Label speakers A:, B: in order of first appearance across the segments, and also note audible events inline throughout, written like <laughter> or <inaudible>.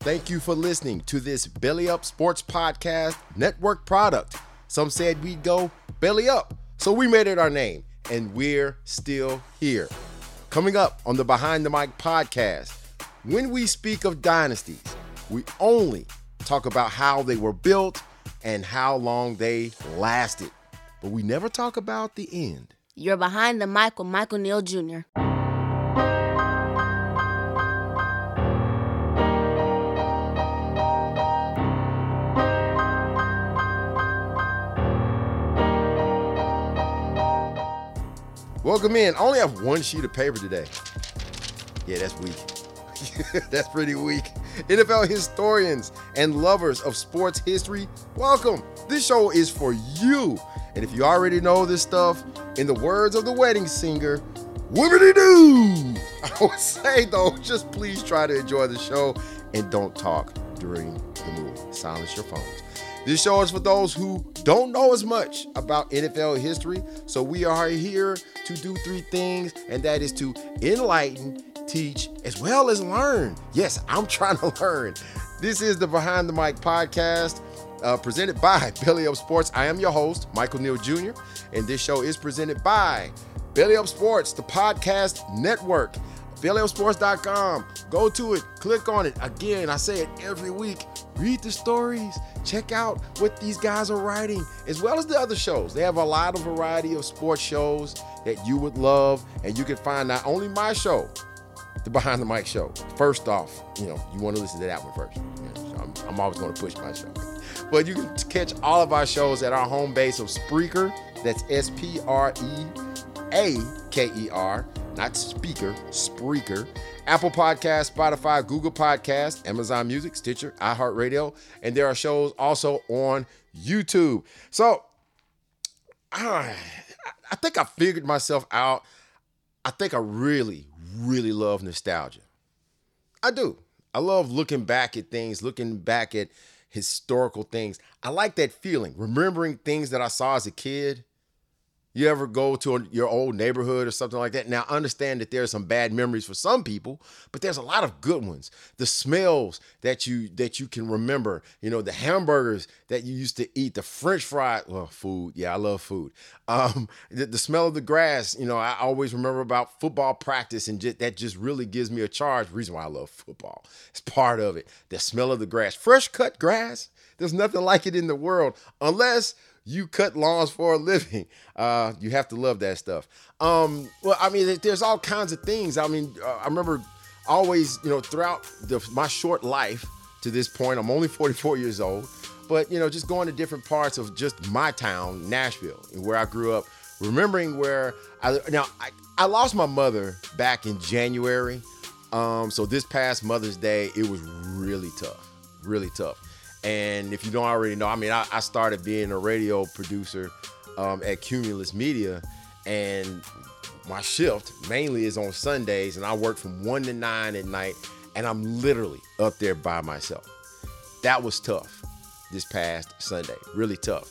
A: Thank you for listening to this Belly Up Sports Podcast Network product. Some said we'd go belly up, so we made it our name, and we're still here. Coming up on the Behind the Mic podcast, when we speak of dynasties, we only talk about how they were built and how long they lasted, but we never talk about the end.
B: You're behind the mic with Michael Neal Jr.
A: Welcome in. I only have one sheet of paper today. Yeah, that's weak. <laughs> that's pretty weak. NFL historians and lovers of sports history, welcome. This show is for you. And if you already know this stuff, in the words of the wedding singer, Wibbity doo! <laughs> I would say though, just please try to enjoy the show and don't talk during the movie. Silence your phones. This show is for those who don't know as much about NFL history. So we are here to do three things, and that is to enlighten, teach, as well as learn. Yes, I'm <laughs> trying to learn. This is the Behind the Mic podcast. Uh, presented by <laughs> Belly Up Sports. I am your host, Michael Neal Jr., and this show is presented by Belly Up Sports, the podcast network. BellyUpSports.com. Go to it, click on it. Again, I say it every week. Read the stories, check out what these guys are writing, as well as the other shows. They have a lot of variety of sports shows that you would love, and you can find not only my show, the Behind the Mic show. First off, you know, you want to listen to that one first. You know, so I'm, I'm always going to push my show. But you can catch all of our shows at our home base of Spreaker. That's S P R E A K E R, not speaker, Spreaker. Apple Podcast, Spotify, Google Podcast, Amazon Music, Stitcher, iHeartRadio, and there are shows also on YouTube. So, I, I think I figured myself out. I think I really, really love nostalgia. I do. I love looking back at things, looking back at historical things. I like that feeling, remembering things that I saw as a kid. You ever go to your old neighborhood or something like that? Now, understand that there are some bad memories for some people, but there's a lot of good ones. The smells that you that you can remember, you know, the hamburgers that you used to eat, the French fries, well, food. Yeah, I love food. Um, <laughs> the, the smell of the grass. You know, I always remember about football practice, and just, that just really gives me a charge. Reason why I love football. It's part of it. The smell of the grass, fresh cut grass. There's nothing like it in the world, unless you cut lawns for a living. Uh, you have to love that stuff. Um, well, I mean, there's all kinds of things. I mean, uh, I remember always, you know, throughout the, my short life to this point, I'm only <laughs> 44 years old, but you know, just going to different parts of just my town, Nashville, where I grew up. Remembering where I now I, I lost my mother back in January. Um, so this past Mother's Day, it was really tough, really tough. And if you don't already know, I mean, I, I started being a radio producer um, at Cumulus Media, and my shift mainly is on Sundays, and I work from one to nine at night. and I'm literally up there by myself. That was tough this past Sunday, really tough.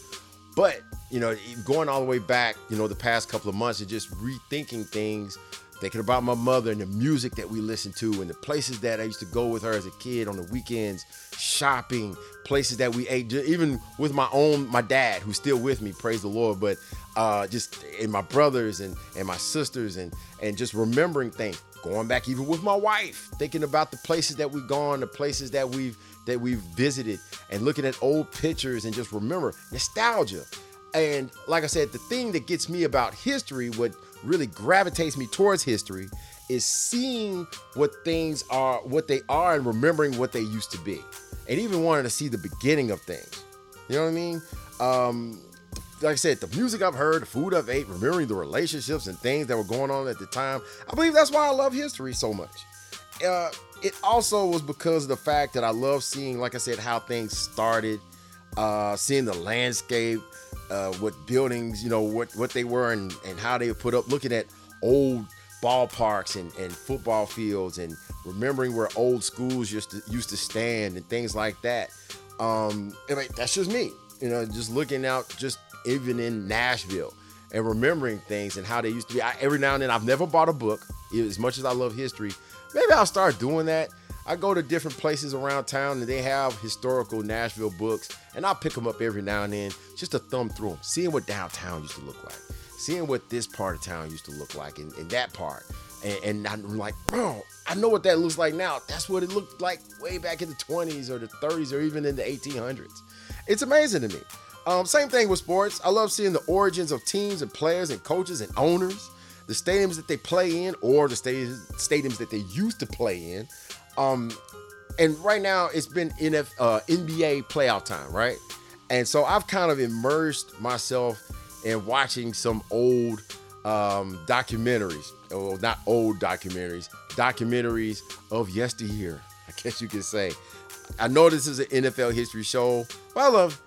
A: But, you know, going all the way back, you know, the past couple of months and just rethinking things, thinking about my mother and the music that we listened to and the places that I used to go with her as a kid on the weekends, shopping, places that we ate, even with my own, my dad, who's still with me, praise the Lord, but uh, just and my brothers and, and my sisters and, and just remembering things going back even with my wife, thinking about the places that we've gone, the places that we've that we've visited, and looking at old pictures and just remember nostalgia. And like I said, the thing that gets me about history, what really gravitates me towards history, is seeing what things are, what they are, and remembering what they used to be, and even wanting to see the beginning of things. You know what I mean? Um, like I said, the music I've heard, the food I've ate, remembering the relationships and things that were going on at the time. I believe that's why I love history so much. Uh, it also was because of the fact that I love seeing, like I said, how things started, uh, seeing the landscape, uh, what buildings, you know, what what they were and, and how they were put up, looking at old ballparks and, and football fields and remembering where old schools used to used to stand and things like that. Um, I mean, that's just me, you know, just looking out just even in Nashville and remembering things and how they used to be. I, every now and then, I've never bought a book. As much as I love history, maybe I'll start doing that. I go to different places around town and they have historical Nashville books, and I'll pick them up every now and then just to thumb through them, seeing what downtown used to look like, seeing what this part of town used to look like, and, and that part. And, and, I'm like, bro, I know what that looks like now. That's what it looked like way back in the 20s or the 30s or even in the 1800s. It's amazing to me. Um, same thing with sports. I love seeing the origins of teams and players and coaches and owners, the stadiums that they play in or the stadiums that they used to play in. Um, and right now it's been NF, uh, NBA playoff time, right? And so I've kind of immersed myself in watching some old um, documentaries. Well, not old documentaries, documentaries of yesteryear, <laughs> I guess you could say. I know this is an NFL history show, but I love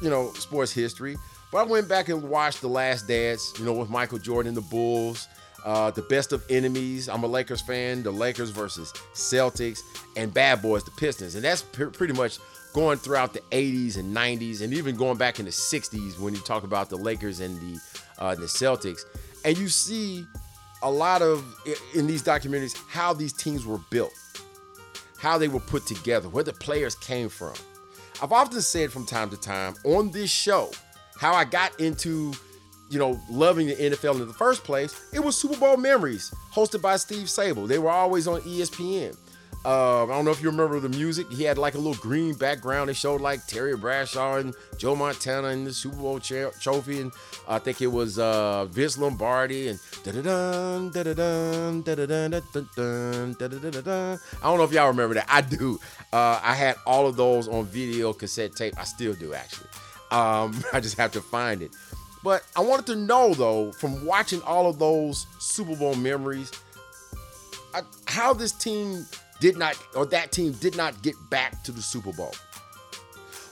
A: you know, sports history. But I went back and watched The Last Dance, you know, with Michael Jordan and the Bulls, uh, The Best of Enemies. I'm a Lakers fan. The Lakers versus Celtics, and Bad Boys, the Pistons. And that's pretty much going throughout the 80s and 90s, and even going back in the 60s when you talk about the Lakers and the uh, the Celtics. And you see a lot of in these documentaries how these teams were built, how they were put together, where the players came from. I've often said from time to time on this show how I got into, you know, loving the NFL in the first place. It was Super Bowl Memories, hosted by Steve Sabol. They were always on ESPN. Uh, I don't know if you remember the music. He had like a little green background. It showed like Terry Bradshaw and Joe Montana and the Super Bowl trophy, and I think it was uh, Vince Lombardi and da da da da da da da da da da da da I don't know if y'all remember that. I do. Uh, I had all of those on video cassette tape. I still do actually. Um, <laughs> I just have to find it. But I wanted to know though, from watching all of those Super Bowl memories, I, how this team did not, or that team did not get back to the Super Bowl?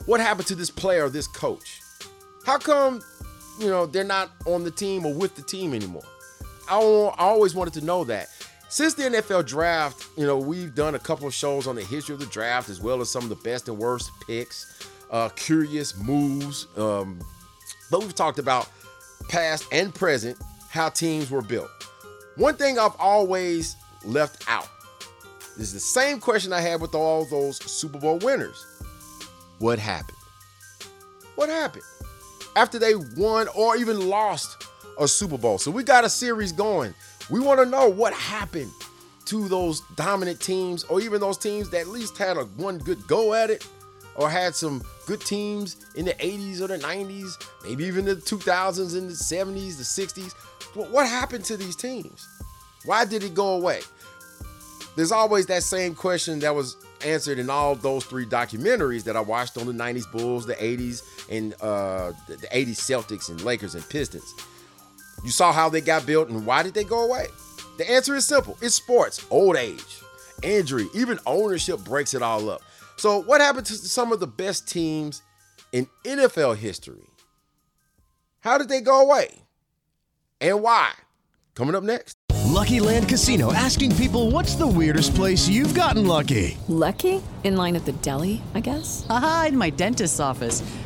A: What happened to this player this coach? How come, you know, they're not on the team or with the team anymore? I, I always wanted to know that. Since the NFL draft, you know, we've done a couple of shows on the history of the draft as well as some of the best and worst picks, uh, curious moves. Um, but we've talked about past and present, how teams were built. One thing I've always left out is the same question I had with all those Super Bowl winners. What happened? What happened? After they won or even lost a Super Bowl. So we got a series going. We want to know what happened to those dominant teams or even those teams that at least had a one good go at it or had some good teams in the 80s or the 90s, maybe even the 2000s and the 70s, the 60s. What happened to these teams? Why did it go away? there's always that same question that was answered in all those three documentaries that I watched on the 90s Bulls, the 80s, and uh, the, the 80s Celtics and Lakers and Pistons. You saw how they got built and why did they go away? The answer is simple it's sports, old age, injury, even ownership breaks it all up. So, what happened to some of the best teams in NFL history? How did they go away? And why? Coming up next.
C: Lucky Land Casino asking people what's the weirdest place you've gotten lucky?
D: Lucky? In line at the deli, I guess?
E: Aha, in my dentist's office.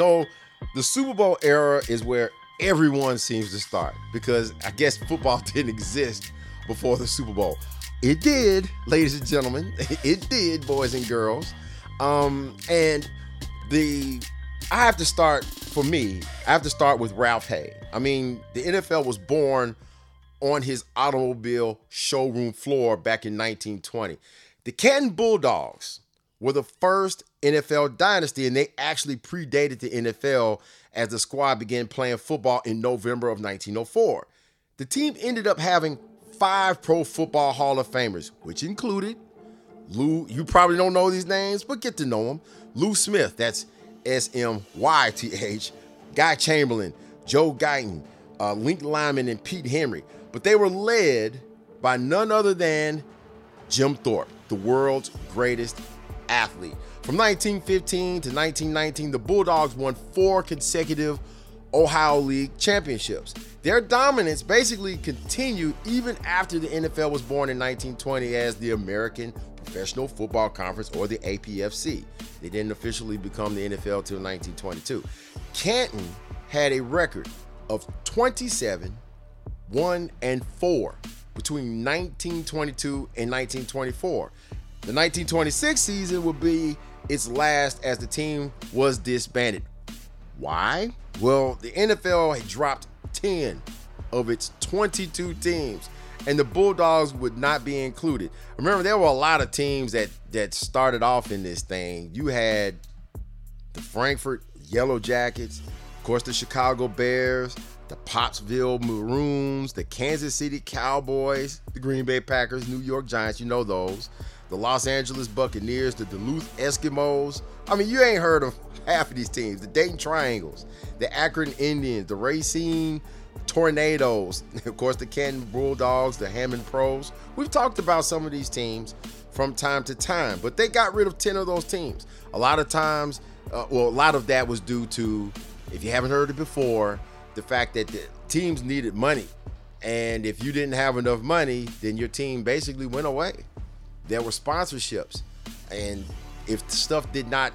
A: So the Super Bowl era is where everyone seems to start because I guess football <laughs> didn't exist before the Super Bowl. It did, ladies and gentlemen. <laughs> It did, boys and girls. Um, and the I have to start for me. I have to start with Ralph Hay. I mean, the NFL was born on his automobile showroom floor back in 1920. The Canton Bulldogs were the first NFL dynasty, and they actually predated the NFL as the squad began playing football in November of 1904. The team ended up having five Pro Football Hall of Famers, which included Lou. You probably don't know these names, but get to know them. Lou Smyth, that's S M Y T H, Guy Chamberlin, Joe Guyon, uh, Link Lyman, and Pete Henry. But they were led by none other than Jim Thorpe, the world's greatest athlete. From 1915 to 1919, the Bulldogs won four consecutive Ohio League championships. Their dominance basically continued even after the NFL was born in 1920 as the American Professional Football Conference or the APFC. They didn't officially become the NFL till 1922. Canton had a record of 27, 1 and 4 between 1922 and 1924. The 1926 season would be its last as the team was disbanded. Why? Well, the NFL had dropped 10 of its 22 teams, and the Bulldogs would not be included. Remember, there were a lot of teams that that started off in this thing. You had the Frankford Yellow Jackets, of course, the Chicago Bears, the Pottsville Maroons, the Kansas City Cowboys, the Green Bay Packers, New York Giants. You know those. The Los Angeles Buccaneers, the Duluth Eskimos. I mean, you ain't heard of half of these teams. The Dayton Triangles, the Akron Indians, the Racine Tornadoes, <laughs> of course, the Canton Bulldogs, the Hammond Pros. We've talked about some of these teams from time to time, but they got rid of 10 of those teams. A lot of times, uh, well, a lot of that was due to, if you haven't heard it before, the fact that the teams needed money. And if you didn't have enough money, then your team basically went away. There were sponsorships. And if stuff did not,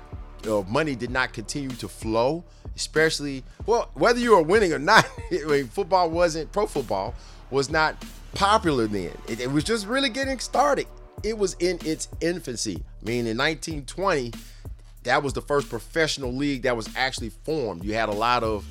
A: uh, money did not continue to flow, especially, well, whether you were winning or not, <laughs> I mean, football wasn't, pro football was not popular then. It, it was just really getting started. It was in its infancy. I mean, in 1920, that was the first professional league that was actually formed. You had a lot of,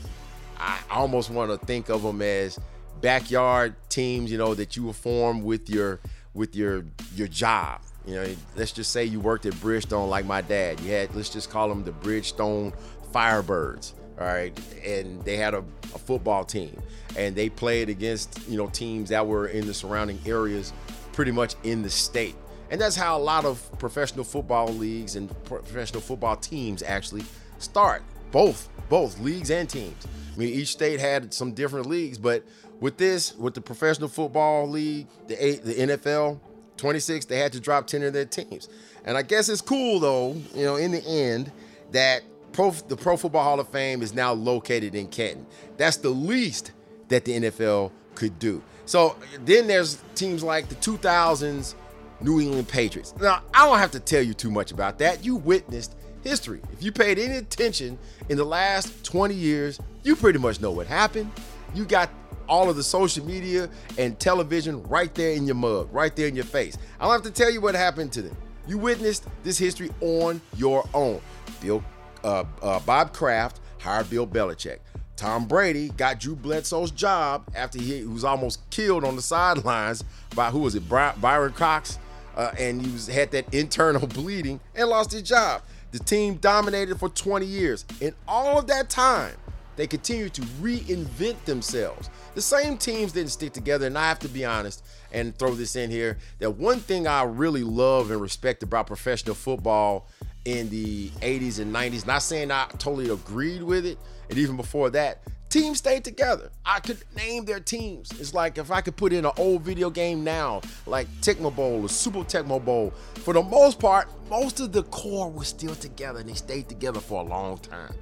A: I almost want to think of them as backyard teams, you know, that you would form with your with your your job. You know, let's just say you worked at Bridgestone like my dad. You had let's just call them the Bridgestone Firebirds. All right, and they had a, a football team, and they played against you know teams that were in the surrounding areas, pretty much in the state. And that's how a lot of professional football leagues and professional football teams actually start. Both, both leagues and teams. I mean, each state had some different leagues, but with this, with the professional football league, the the NFL, 26, they had to drop 10 of their teams. And I guess it's cool though, you know, in the end, that Pro, the Pro Football Hall of Fame is now located in Canton. That's the least that the NFL could do. So then there's teams like the 2000s New England Patriots. Now, I don't have to tell you too much about that. You witnessed history. If you paid any attention in the last 20 years, you pretty much know what happened. You got all of the social media and television right there in your mug, right there in your face. I don't have to tell you what happened to them. You witnessed this history on your own. Bill, uh, uh, Bob Kraft hired Bill Belichick. Tom Brady got Drew Bledsoe's job after he was almost killed on the sidelines by who was it, Byron Cox, uh, and he was had that <laughs> internal bleeding and lost his job. The team dominated for 20 years. In all of that time, they continue to reinvent themselves. The same teams didn't stick together, and I have to be honest and throw this in here that one thing I really love and respect about professional football in the 80s and 90s, not saying I totally agreed with it, and even before that, teams stayed together. I could name their teams. It's like if I could put in an old video game now, like Tecmo Bowl or Super Tecmo Bowl, for the most part, most of the core was still together and they stayed together for a long time.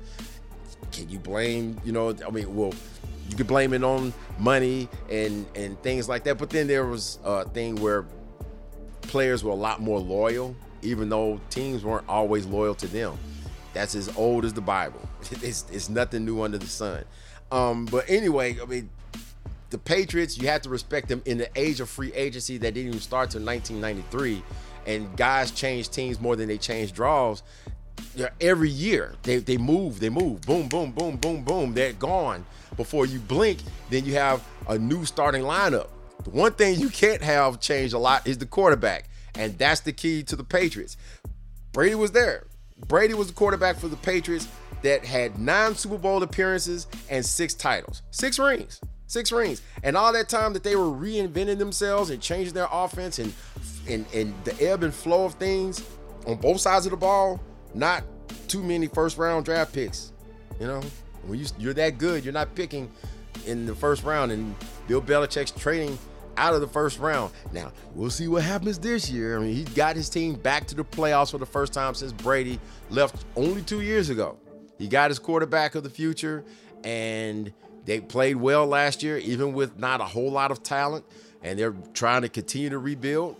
A: Can you blame, you know, I mean, well, you could blame it on money and and things like that. But then there was a thing where players were a lot more loyal, even though teams weren't always loyal to them. That's as old as the Bible. <laughs> It's, it's nothing new under the sun. Um, but anyway, I mean, the Patriots, you have to respect them in the age of free agency that didn't even start till 1993. And guys change teams more than they change draws. Every year, they, they move, they move, boom, boom, boom, boom, boom. They're gone before you blink. Then you have a new starting lineup. The one thing you can't have change a lot is the quarterback. And that's the key to the Patriots. Brady was there. Brady was the quarterback for the Patriots that had nine Super Bowl appearances and six titles, six rings, six rings. And all that time that they were reinventing themselves and changing their offense and and, and the ebb and flow of things on both sides of the ball, not too many first round draft picks. You know, when you, you're that good, you're not picking in the first round. And Bill Belichick's trading out of the first round. Now, we'll see what happens this year. I mean, he got his team back to the playoffs for the first time since Brady left only two years ago. He got his quarterback of the future, and they played well last year, even with not a whole lot of talent, and they're trying to continue to rebuild.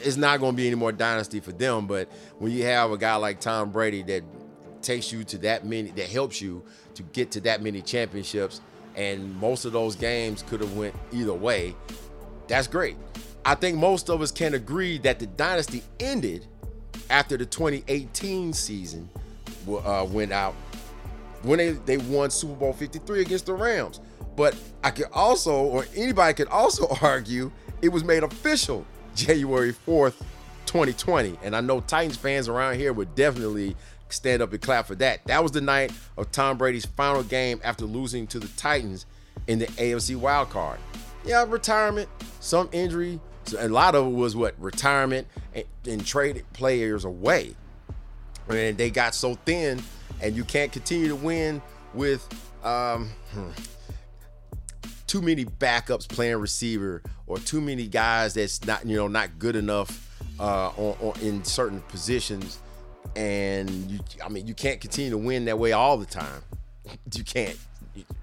A: It's not going to be any more dynasty for them, but when you have a guy like Tom Brady that takes you to that many, that helps you to get to that many championships, and most of those games could have went either way. That's great. I think most of us can agree that the dynasty ended after the 2018 season uh, went out when they, they won Super Bowl 53 against the Rams. But I could also, or anybody could also <laughs> argue, it was made official January 4th, 2020. And I know Titans fans around here would definitely stand up and clap for that. That was the night of Tom Brady's final game after losing to the Titans in the AFC wild card. Yeah, retirement, some injury. So a lot of it was what retirement and, and traded players away. And they got so thin, and you can't continue to win with um, hmm, too many backups playing receiver or too many guys that's not you know not good enough uh, on, on, in certain positions and you I mean you can't continue to win that way all the time. <laughs> You can't.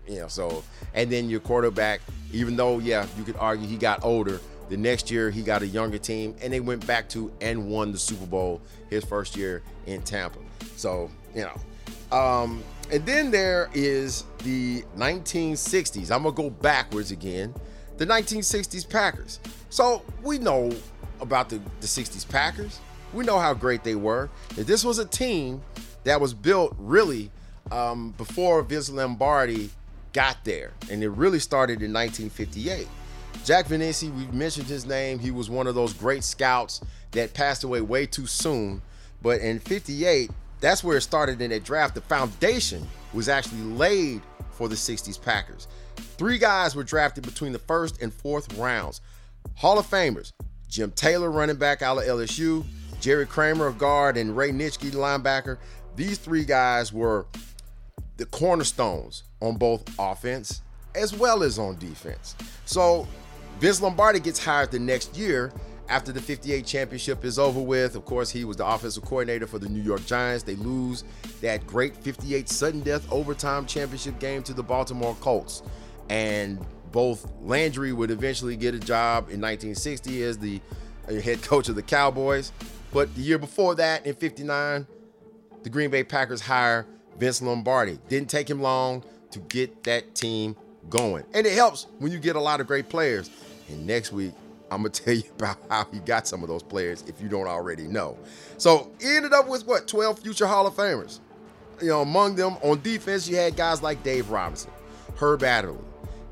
A: You know, so and then your quarterback, even though yeah, you could argue he got older, the next year he got a younger team and they went back to and won the Super Bowl his first year in Tampa. So, you know. Um, and then there is the 1960s. I'm gonna go backwards again. The 1960s Packers. So we know about the, the 60s Packers. We know how great they were. That this was a team that was built really um, before Vince Lombardi got there, and it really started in 1958. Jack Vainisi, we mentioned his name. He was one of those great scouts that passed away way too soon. But in 58, that's where it started in that draft. The foundation was actually laid for the 60s Packers. Three guys were drafted between the first and fourth rounds. Hall of Famers Jim Taylor, running back out of LSU, Jerry Kramer, a guard, and Ray Nitschke, linebacker. These three guys were the cornerstones on both offense as well as on defense. So Vince Lombardi gets hired the next year after the 58 championship is over with. Of course, he was the offensive coordinator for the New York Giants. They lose that great 58 sudden death overtime championship game to the Baltimore Colts. And both Landry would eventually get a job in 1960 as the uh, head coach of the Cowboys. But the year before that, in 59, the Green Bay Packers hire Vince Lombardi. Didn't take him long to get that team going. And it helps when you get a lot of great players. And next week, I'm to <laughs> tell you about how he got some of those players if you don't already know. So he ended up with what, 12 future Hall of Famers. You know, among them on defense, you had guys like Dave Robinson, Herb Adderley,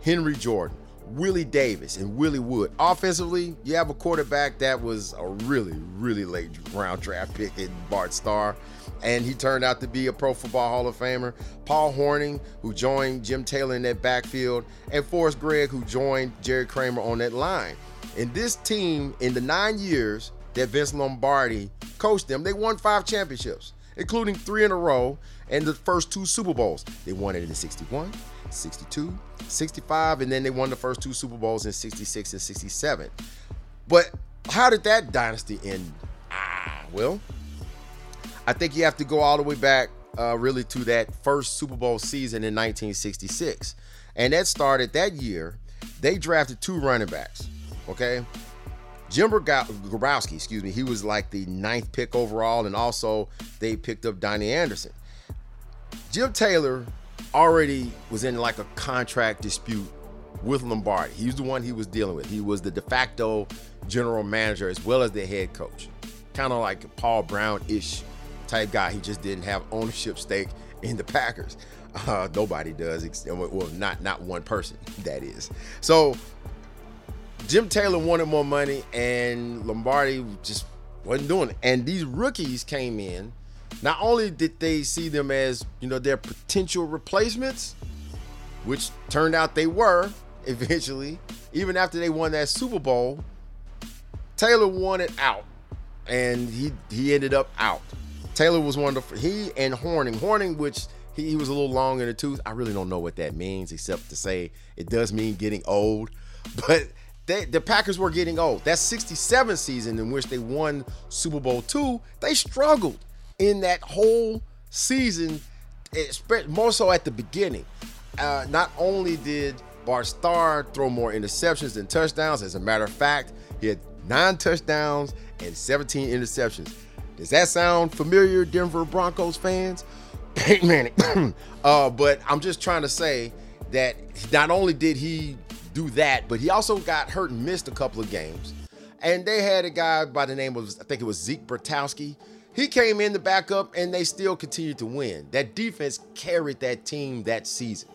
A: Henry Jordan, Willie Davis and Willie Wood. Offensively, you have a quarterback that was a really, really late round draft pick in Bart Starr, and he turned out to be a Pro Football Hall of Famer. Paul Hornung, who joined Jim Taylor in that backfield, and Forrest Gregg, who joined Jerry Kramer on that line. And this team, in the nine years that Vince Lombardi coached them, they won five championships, including three in a row and the first two Super Bowls. They won it in 61, 62, 65, and then they won the first two Super Bowls in 66 and 67. But how did that dynasty end? Ah, well, I think you have to go all the way back uh, really to that first Super Bowl season in 1966. And that started that year. They drafted two running backs. Okay. Jim Grabowski, excuse me, he was like the ninth pick overall, and also they picked up Donny Anderson. Jim Taylor already was in like a contract dispute with Lombardi. He was the one he was dealing with. He was the de facto general manager as well as the head coach. Kind of like Paul Brown ish type guy. He just didn't have ownership stake in the Packers. <laughs> Uh, nobody does, well, not not one person. <laughs> That is. So Jim Taylor wanted more money, and Lombardi just wasn't doing it. And these rookies came in not only did they see them as, you know, their potential replacements, which turned out they were <laughs> eventually, even after they won that Super Bowl, Taylor wanted out. And he he ended up out. Taylor was one of the he and Hornung, Hornung, which he, he was a little long in the tooth. I really don't know what that means, except to say it does mean getting old. <laughs> But they, the Packers were getting old. That 67 season in which they won Super Bowl two, they struggled in that whole season, more so at the beginning. Uh, not only did Bart Starr throw more interceptions than touchdowns, as a matter of fact, he had nine touchdowns and 17 interceptions. Does that sound familiar, Denver Broncos fans? <coughs> Peyton Manning. <coughs> uh, but I'm just trying to say that not only did he do that, but he also got hurt and missed a couple of games. And they had a guy by the name of, I think it was Zeke Bratkowski, he came in the backup and they still continued to win. That defense carried that team that season.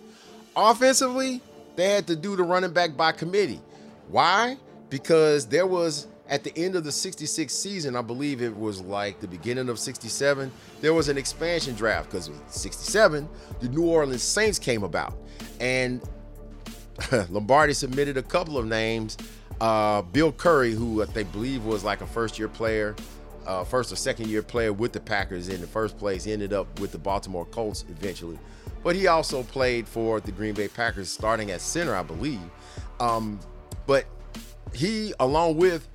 A: Offensively, they had to do the running back by committee. Why? Because there was at the end of the 66 season, I believe it was like the beginning of 67, there was an expansion draft because 67, the New Orleans Saints came about. And <laughs> Lombardi submitted a couple of names. Uh, Bill Curry, who they believe was like a first year player, uh, first or second year player with the Packers in the first place. Ended up with the Baltimore Colts eventually. But he also played for the Green Bay Packers starting at center, I believe. Um, but he, along with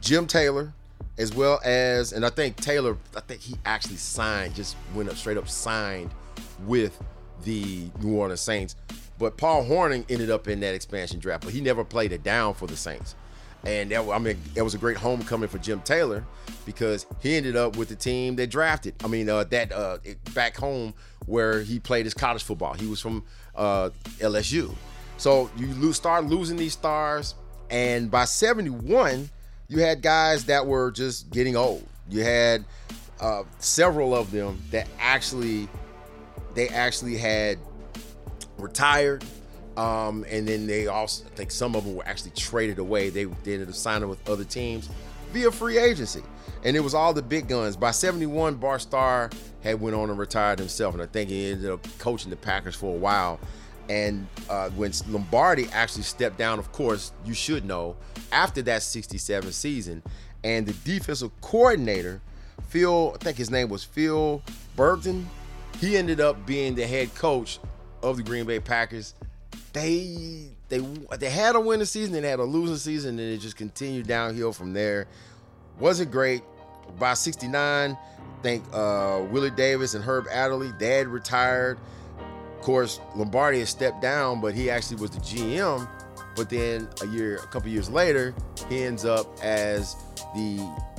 A: Jim Taylor, as well as, and I think Taylor, I think he actually signed, just went up straight up signed with the New Orleans Saints. But Paul Hornung ended up in that expansion draft, but he never played it down for the Saints and that, I mean, it was a great homecoming for Jim Taylor because he ended up with the team that drafted. I mean, uh, that uh, back home where he played his college football. He was from uh, LSU. So you lose, start losing these stars, and by '71, you had guys that were just getting old. You had uh, several of them that actually they actually had retired um, and then they also, I think some of them were actually traded away. They, they ended up signing with other teams via free agency. And it was all the big guns. By 71, Bart Starr had went on and retired himself. And I think he ended up coaching the Packers for a while. And uh, when Lombardi actually stepped down, of course, you should know, after that 67 season, and the defensive coordinator, Phil, I think his name was Phil Bergman, he ended up being the head coach of the Green Bay Packers they they they had a winning season, they had a losing season, and it just continued downhill from there. Wasn't great. By 69, I think uh, Willie Davis and Herb Adderley, dad retired. Of course, Lombardi has stepped down, but he actually was the GM. But then a year, a couple years later, he ends up as the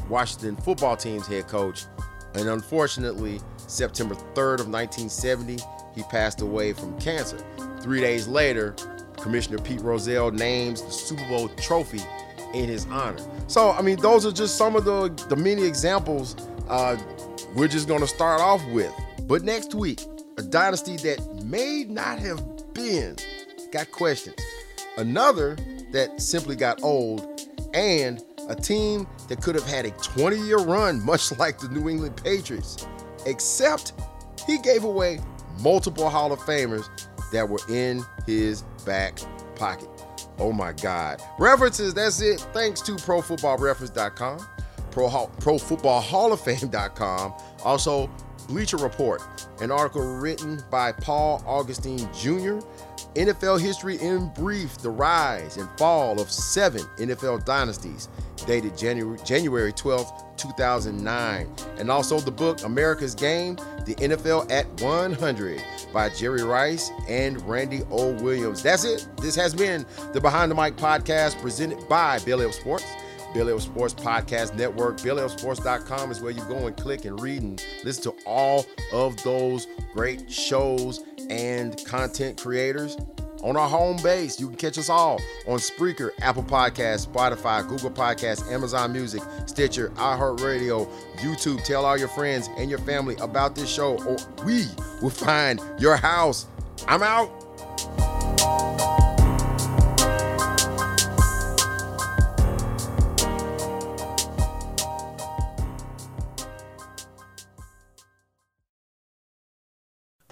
A: Washington football team's head coach. And unfortunately, September 3rd of 1970, he passed away from cancer. Three days later, Commissioner Pete Rozelle names the Super Bowl trophy in his honor. So, I mean, those are just some of the, the many examples uh, we're just going to start off with. But next week, a dynasty that may not have been, got questions. another that simply got old, and a team that could have had a 20 year run, <laughs> much like the New England Patriots, except he gave away multiple Hall of Famers that were in his back pocket. Oh my God. References, that's it. Thanks to ProFootballReference.com, Pro, Pro Football Hall of Fame.com, also Bleacher Report, an article written by Paul Augustine Jr., NFL History in Brief The Rise and Fall of Seven NFL Dynasties, dated January, January 12, 2009. And also the book America's Game The NFL at 100 by Jerry Rice and Randy O. Williams. That's it. This has been the Behind the Mic podcast presented by Belly Up Sports. Belly Up Sports Podcast Network. BellyUpSports.com is where you go and click and read and listen to all of those great shows and content creators. On our home base, you can catch us all on Spreaker, Apple Podcasts, Spotify, Google Podcasts, Amazon Music, Stitcher, iHeartRadio, YouTube. Tell all your friends and your family about this show, or we will find your house. I'm out.